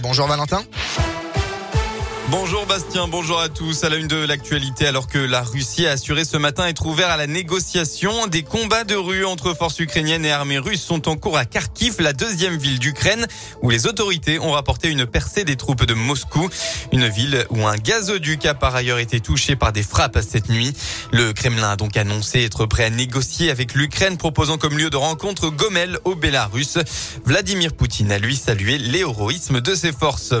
Bonjour Valentin. Bonjour Bastien, bonjour à tous. À la une de l'actualité, alors que la Russie a assuré ce matin être ouvert à la négociation, des combats de rue entre forces ukrainiennes et armées russes sont en cours à Kharkiv, la deuxième ville d'Ukraine, où les autorités ont rapporté une percée des troupes de Moscou. Une ville où un gazoduc a par ailleurs été touché par des frappes cette nuit. Le Kremlin a donc annoncé être prêt à négocier avec l'Ukraine, proposant comme lieu de rencontre Gomel au Bélarus. Vladimir Poutine a lui salué l'héroïsme de ses forces.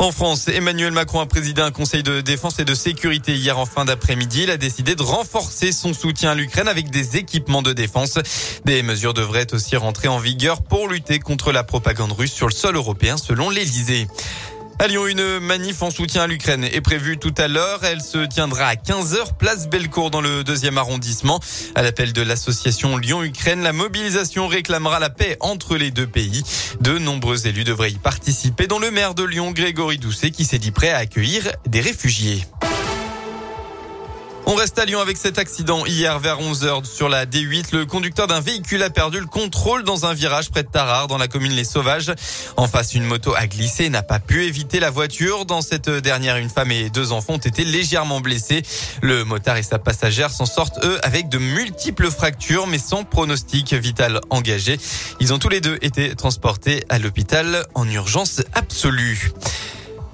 En France, Emmanuel Macron a présidé un conseil de défense et de sécurité hier en fin d'après-midi. Il a décidé de renforcer son soutien à l'Ukraine avec des équipements de défense. Des mesures devraient aussi rentrer en vigueur pour lutter contre la propagande russe sur le sol européen selon l'Elysée. À Lyon, une manif en soutien à l'Ukraine est prévue tout à l'heure. Elle se tiendra à 15h, place Bellecour dans le deuxième arrondissement. À l'appel de l'association Lyon-Ukraine, la mobilisation réclamera la paix entre les deux pays. De nombreux élus devraient y participer, dont le maire de Lyon, Grégory Doucet, qui s'est dit prêt à accueillir des réfugiés. On reste à Lyon avec cet accident hier vers 11h sur la D8. Le conducteur d'un véhicule a perdu le contrôle dans un virage près de Tarare dans la commune Les Sauvages. En face, une moto a glissé et n'a pas pu éviter la voiture. Dans cette dernière, une femme et deux enfants ont été légèrement blessés. Le motard et sa passagère s'en sortent eux avec de multiples fractures mais sans pronostic vital engagé. Ils ont tous les deux été transportés à l'hôpital en urgence absolue.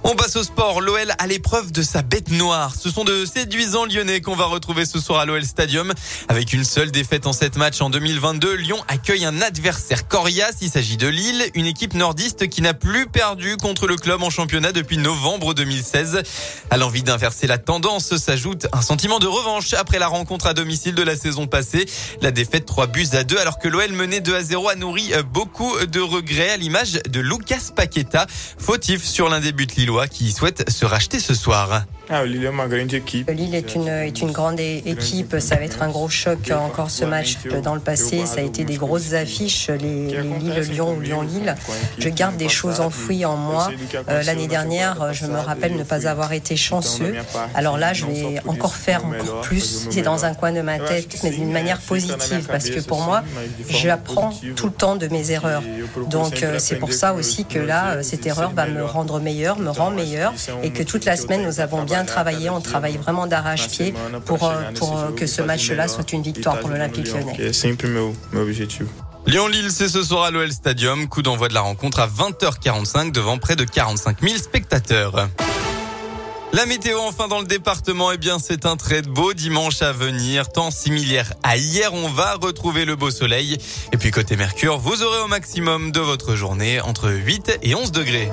On passe au sport. L'OL à l'épreuve de sa bête noire. Ce sont de séduisants lyonnais qu'on va retrouver ce soir à l'OL Stadium. Avec une seule défaite en sept matchs en 2022, Lyon accueille un adversaire coriace. Il s'agit de Lille, une équipe nordiste qui n'a plus perdu contre le club en championnat depuis novembre 2016. À l'envie d'inverser la tendance s'ajoute un sentiment de revanche après la rencontre à domicile de la saison passée. La défaite 3 buts à 2 alors que l'OL menait 2 à 0 a nourri beaucoup de regrets à l'image de Lucas Paqueta, fautif sur l'un des buts lillois qui souhaite se racheter ce soir. Ah, Lille est une, est une grande équipe. Ça va être un gros choc encore ce match. Dans le passé, ça a été des grosses affiches, les, les Lille-Lyon ou Lyon-Lille. Je garde des choses enfouies en moi. Euh, l'année dernière, je me rappelle ne pas avoir été chanceux. Alors là, je vais encore faire encore plus. C'est dans un coin de ma tête, mais d'une manière positive, parce que pour moi, j'apprends tout le temps de mes erreurs. Donc euh, c'est pour ça aussi que là, cette erreur va me rendre meilleur, me rend meilleur, et que toute la semaine, nous avons bien travaillé. On travaille vraiment d'arrache-pied pour, euh, pour euh, que ce match-là soit une victoire pour l'Olympique lyonnais. Lyon-Lille, c'est ce soir à l'OL Stadium. Coup d'envoi de la rencontre à 20h45 devant près de 45 000 spectateurs. La météo enfin dans le département, eh bien c'est un très beau dimanche à venir, temps similaire à hier, on va retrouver le beau soleil. Et puis côté Mercure, vous aurez au maximum de votre journée entre 8 et 11 degrés.